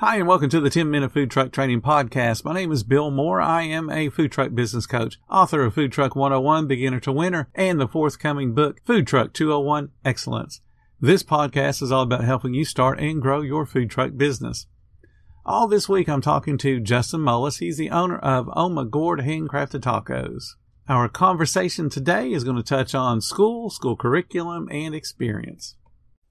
Hi, and welcome to the 10 Minute Food Truck Training Podcast. My name is Bill Moore. I am a food truck business coach, author of Food Truck 101, Beginner to Winner, and the forthcoming book, Food Truck 201 Excellence. This podcast is all about helping you start and grow your food truck business. All this week, I'm talking to Justin Mullis. He's the owner of Oma Gourd Handcrafted Tacos. Our conversation today is going to touch on school, school curriculum, and experience.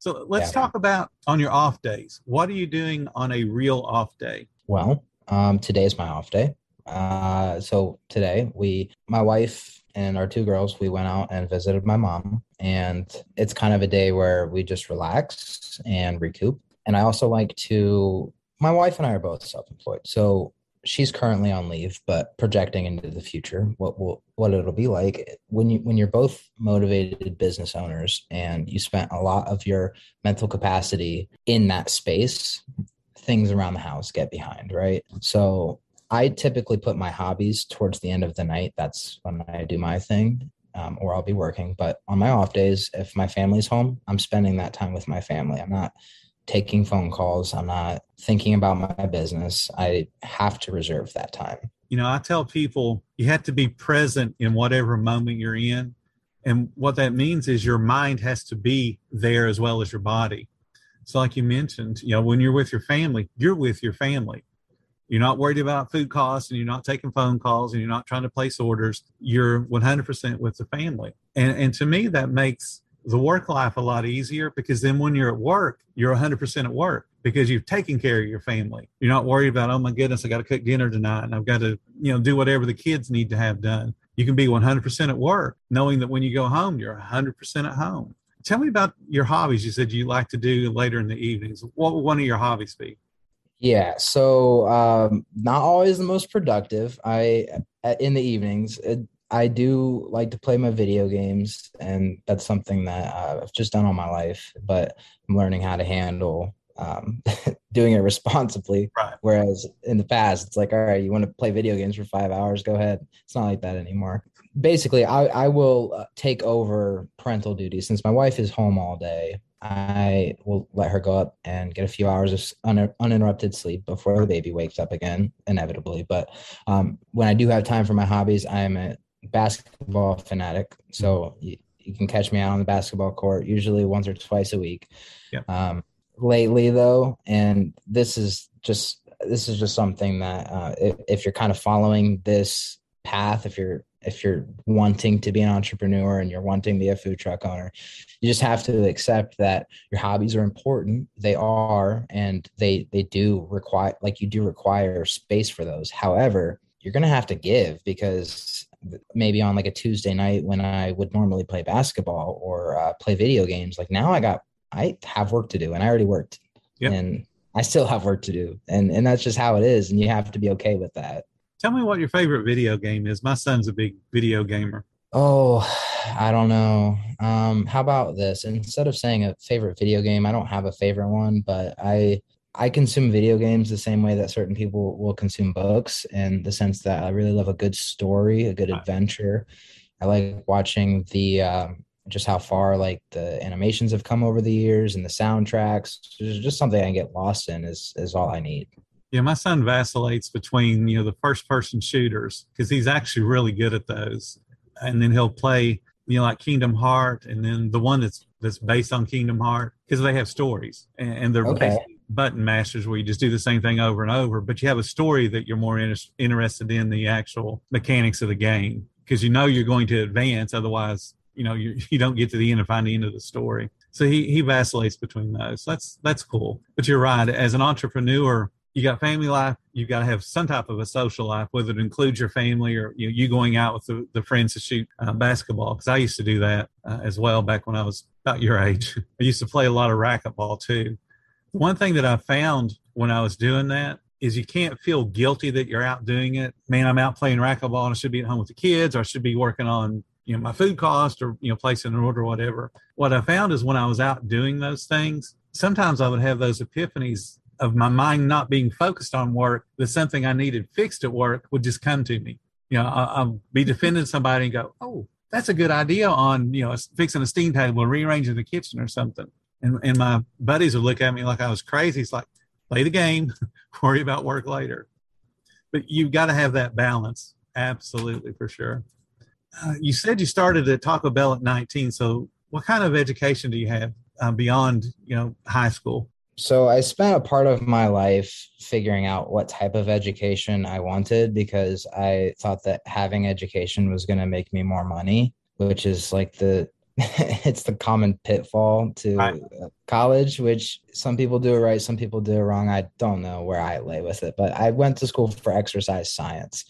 So let's yeah. talk about on your off days. What are you doing on a real off day? Well, um, today is my off day. Uh, so today we, my wife and our two girls, we went out and visited my mom, and it's kind of a day where we just relax and recoup. And I also like to. My wife and I are both self-employed, so she's currently on leave, but projecting into the future, what will what it'll be like when you when you're both motivated business owners and you spent a lot of your mental capacity in that space, things around the house get behind, right? So I typically put my hobbies towards the end of the night. That's when I do my thing. Um, or I'll be working. But on my off days, if my family's home, I'm spending that time with my family. I'm not taking phone calls. I'm not thinking about my business. I have to reserve that time. You know, I tell people you have to be present in whatever moment you're in. And what that means is your mind has to be there as well as your body. So, like you mentioned, you know, when you're with your family, you're with your family. You're not worried about food costs and you're not taking phone calls and you're not trying to place orders. You're 100% with the family. And, and to me, that makes the work life a lot easier because then when you're at work, you're 100% at work because you've taken care of your family. You're not worried about, oh my goodness, I got to cook dinner tonight and I've got to, you know, do whatever the kids need to have done. You can be 100% at work, knowing that when you go home, you're 100% at home. Tell me about your hobbies. You said you like to do later in the evenings. What would one of your hobbies be? Yeah, so um, not always the most productive. I in the evenings. It, I do like to play my video games, and that's something that uh, I've just done all my life. But I'm learning how to handle um, doing it responsibly. Right. Whereas in the past, it's like, all right, you want to play video games for five hours, go ahead. It's not like that anymore. Basically, I, I will uh, take over parental duty since my wife is home all day. I will let her go up and get a few hours of un- uninterrupted sleep before the baby wakes up again, inevitably. But um, when I do have time for my hobbies, I am a basketball fanatic, so you, you, can catch me out on the basketball court usually once or twice a week. Yeah. Um, lately, though, and this is just this is just something that uh, if, if you're kind of following this path, if you're if you're wanting to be an entrepreneur and you're wanting to be a food truck owner, you just have to accept that your hobbies are important. They are, and they they do require like you do require space for those. However, you're gonna have to give because maybe on like a Tuesday night when I would normally play basketball or uh, play video games. Like now I got, I have work to do and I already worked yep. and I still have work to do. And, and that's just how it is. And you have to be okay with that. Tell me what your favorite video game is. My son's a big video gamer. Oh, I don't know. Um, how about this? Instead of saying a favorite video game, I don't have a favorite one, but I I consume video games the same way that certain people will consume books, in the sense that I really love a good story, a good adventure. I like watching the uh, just how far like the animations have come over the years and the soundtracks. There's just something I get lost in is is all I need. Yeah, my son vacillates between you know the first person shooters because he's actually really good at those, and then he'll play you know like Kingdom Heart, and then the one that's that's based on Kingdom Heart because they have stories and, and they're okay button masters where you just do the same thing over and over, but you have a story that you're more in, interested in the actual mechanics of the game because you know you're going to advance. Otherwise, you know you, you don't get to the end and find the end of the story. So he he vacillates between those. That's that's cool. But you're right. As an entrepreneur, you got family life. You got to have some type of a social life, whether it includes your family or you, know, you going out with the, the friends to shoot uh, basketball. Because I used to do that uh, as well back when I was about your age. I used to play a lot of racquetball too one thing that I found when I was doing that is you can't feel guilty that you're out doing it. Man, I'm out playing racquetball and I should be at home with the kids or I should be working on, you know, my food cost or, you know, placing an order or whatever. What I found is when I was out doing those things, sometimes I would have those epiphanies of my mind not being focused on work, that something I needed fixed at work would just come to me. You know, I, I'll be defending somebody and go, oh, that's a good idea on, you know, fixing a steam table or rearranging the kitchen or something. And, and my buddies would look at me like I was crazy. It's like, play the game, worry about work later. But you've got to have that balance. Absolutely, for sure. Uh, you said you started at Taco Bell at 19. So, what kind of education do you have uh, beyond, you know, high school? So, I spent a part of my life figuring out what type of education I wanted because I thought that having education was going to make me more money, which is like the it's the common pitfall to right. college, which some people do it right, some people do it wrong. I don't know where I lay with it, but I went to school for exercise science.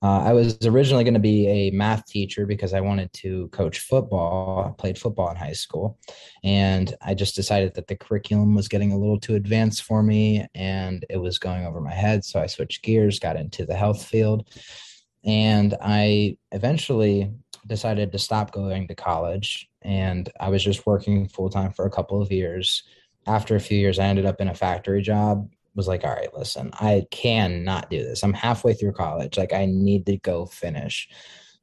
Uh, I was originally going to be a math teacher because I wanted to coach football. I played football in high school. And I just decided that the curriculum was getting a little too advanced for me and it was going over my head. So I switched gears, got into the health field. And I eventually decided to stop going to college and I was just working full time for a couple of years. After a few years, I ended up in a factory job. Was like, all right, listen, I cannot do this. I'm halfway through college. Like, I need to go finish.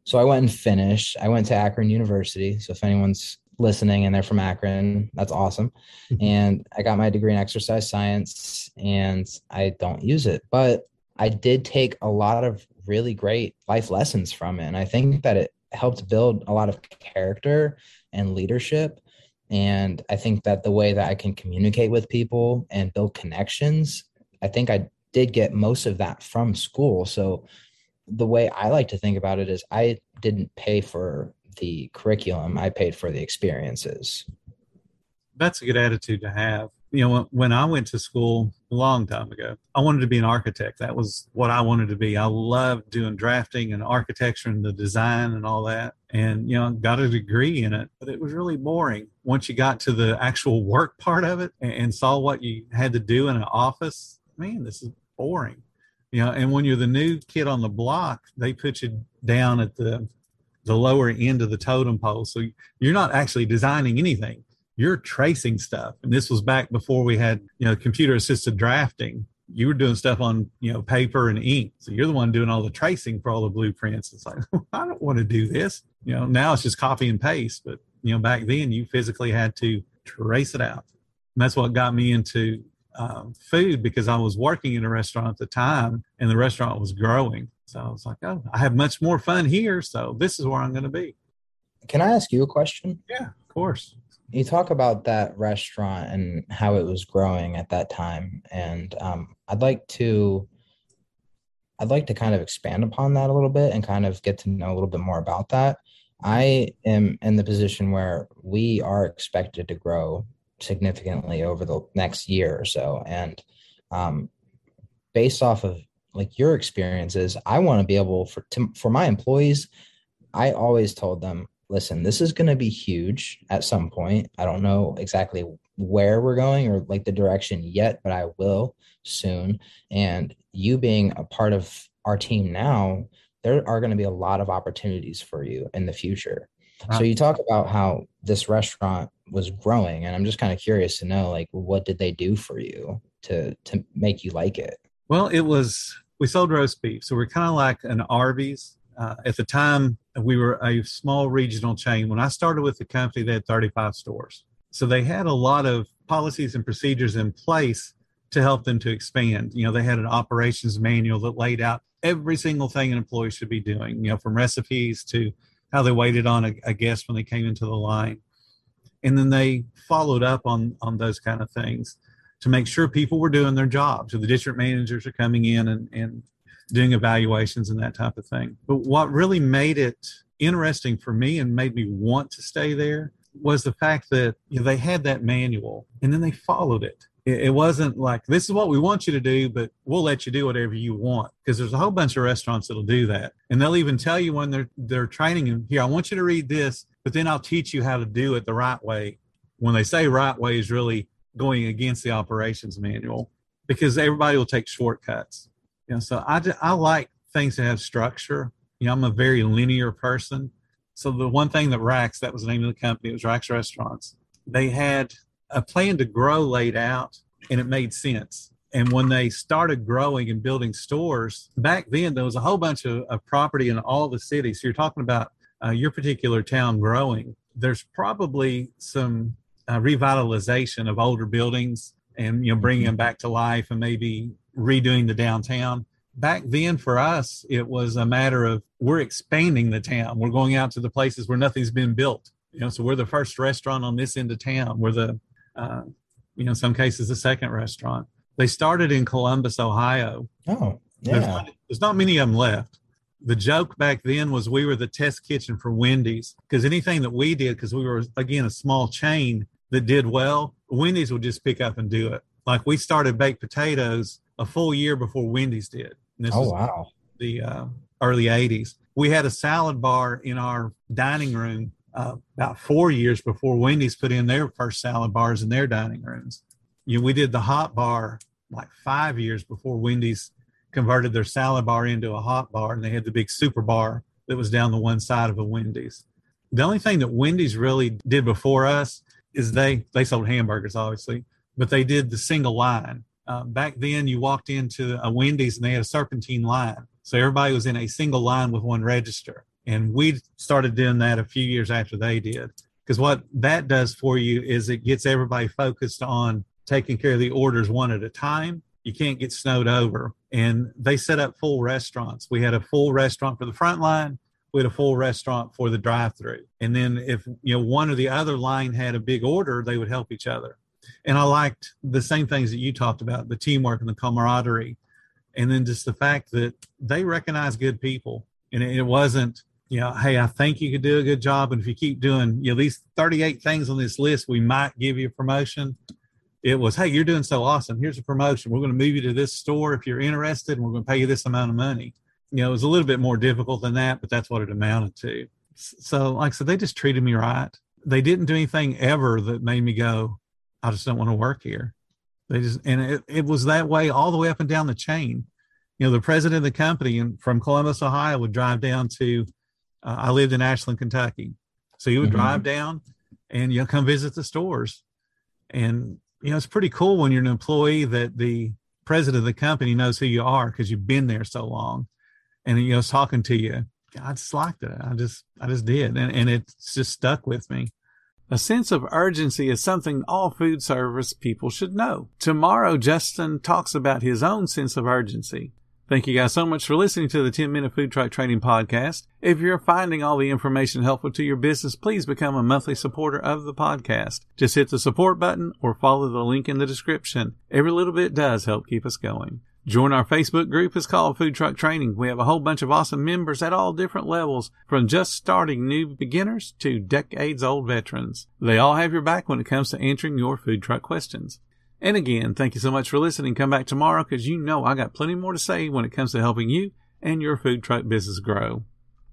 So I went and finished. I went to Akron University. So if anyone's listening and they're from Akron, that's awesome. Mm-hmm. And I got my degree in exercise science and I don't use it, but I did take a lot of really great life lessons from it. And I think that it helped build a lot of character and leadership. And I think that the way that I can communicate with people and build connections, I think I did get most of that from school. So the way I like to think about it is I didn't pay for the curriculum, I paid for the experiences. That's a good attitude to have you know, when I went to school a long time ago, I wanted to be an architect. That was what I wanted to be. I loved doing drafting and architecture and the design and all that. And, you know, got a degree in it, but it was really boring. Once you got to the actual work part of it and saw what you had to do in an office, man, this is boring. You know, and when you're the new kid on the block, they put you down at the the lower end of the totem pole. So you're not actually designing anything you're tracing stuff. And this was back before we had, you know, computer assisted drafting. You were doing stuff on, you know, paper and ink. So you're the one doing all the tracing for all the blueprints. It's like, I don't want to do this. You know, now it's just copy and paste. But, you know, back then you physically had to trace it out. And that's what got me into um, food because I was working in a restaurant at the time and the restaurant was growing. So I was like, oh, I have much more fun here. So this is where I'm going to be. Can I ask you a question? Yeah, of course you talk about that restaurant and how it was growing at that time and um, i'd like to i'd like to kind of expand upon that a little bit and kind of get to know a little bit more about that. I am in the position where we are expected to grow significantly over the next year or so and um, based off of like your experiences i want to be able for to, for my employees i always told them listen, this is going to be huge at some point. I don't know exactly where we're going or like the direction yet, but I will soon. And you being a part of our team now, there are going to be a lot of opportunities for you in the future. Wow. So you talk about how this restaurant was growing and I'm just kind of curious to know like what did they do for you to to make you like it? Well, it was we sold roast beef. So we're kind of like an Arby's uh, at the time we were a small regional chain. When i started with the company they had 35 stores. So they had a lot of policies and procedures in place to help them to expand. You know they had an operations manual that laid out every single thing an employee should be doing you know from recipes to how they waited on a, a guest when they came into the line. And then they followed up on on those kind of things to make sure people were doing their jobs so the district managers are coming in and, and doing evaluations and that type of thing. But what really made it interesting for me and made me want to stay there was the fact that you know, they had that manual and then they followed it. It wasn't like this is what we want you to do, but we'll let you do whatever you want. Because there's a whole bunch of restaurants that'll do that, and they'll even tell you when they're they're training you here. I want you to read this, but then I'll teach you how to do it the right way. When they say right way is really going against the operations manual because everybody will take shortcuts. You know, so I, I like things that have structure. You know, I'm a very linear person. So the one thing that Rax, that was the name of the company, it was Rax Restaurants. They had a plan to grow laid out and it made sense. And when they started growing and building stores, back then there was a whole bunch of, of property in all the cities. So you're talking about uh, your particular town growing. There's probably some uh, revitalization of older buildings and you know bringing them back to life and maybe redoing the downtown. Back then, for us, it was a matter of we're expanding the town. We're going out to the places where nothing's been built. You know, so we're the first restaurant on this end of town. We're the, uh, you know, in some cases, the second restaurant. They started in Columbus, Ohio. Oh, yeah. There's not, there's not many of them left. The joke back then was we were the test kitchen for Wendy's because anything that we did, because we were again a small chain that did well, Wendy's would just pick up and do it. Like we started baked potatoes a full year before Wendy's did. And this oh wow! The uh, early '80s. We had a salad bar in our dining room uh, about four years before Wendy's put in their first salad bars in their dining rooms. You know, we did the hot bar like five years before Wendy's converted their salad bar into a hot bar, and they had the big super bar that was down the one side of a Wendy's. The only thing that Wendy's really did before us is they they sold hamburgers, obviously, but they did the single line. Uh, back then, you walked into a Wendy's and they had a serpentine line, so everybody was in a single line with one register. And we started doing that a few years after they did. Because what that does for you is it gets everybody focused on taking care of the orders one at a time. You can't get snowed over. And they set up full restaurants. We had a full restaurant for the front line. We had a full restaurant for the drive through. And then if you know one or the other line had a big order, they would help each other. And I liked the same things that you talked about, the teamwork and the camaraderie. And then just the fact that they recognize good people. And it wasn't, you know, hey, I think you could do a good job. And if you keep doing know, these 38 things on this list, we might give you a promotion it was, hey, you're doing so awesome. Here's a promotion. We're going to move you to this store if you're interested, and we're going to pay you this amount of money. You know, it was a little bit more difficult than that, but that's what it amounted to. So, like I said, they just treated me right. They didn't do anything ever that made me go, I just don't want to work here. They just, and it, it was that way all the way up and down the chain. You know, the president of the company and from Columbus, Ohio would drive down to, uh, I lived in Ashland, Kentucky. So he would mm-hmm. drive down and, you know, come visit the stores. And you know, it's pretty cool when you're an employee that the president of the company knows who you are because you've been there so long and you know talking to you i just liked it i just i just did and, and it's just stuck with me a sense of urgency is something all food service people should know tomorrow justin talks about his own sense of urgency Thank you guys so much for listening to the 10 Minute Food Truck Training Podcast. If you're finding all the information helpful to your business, please become a monthly supporter of the podcast. Just hit the support button or follow the link in the description. Every little bit does help keep us going. Join our Facebook group. It's called Food Truck Training. We have a whole bunch of awesome members at all different levels, from just starting new beginners to decades old veterans. They all have your back when it comes to answering your food truck questions. And again, thank you so much for listening. Come back tomorrow because you know I got plenty more to say when it comes to helping you and your food truck business grow.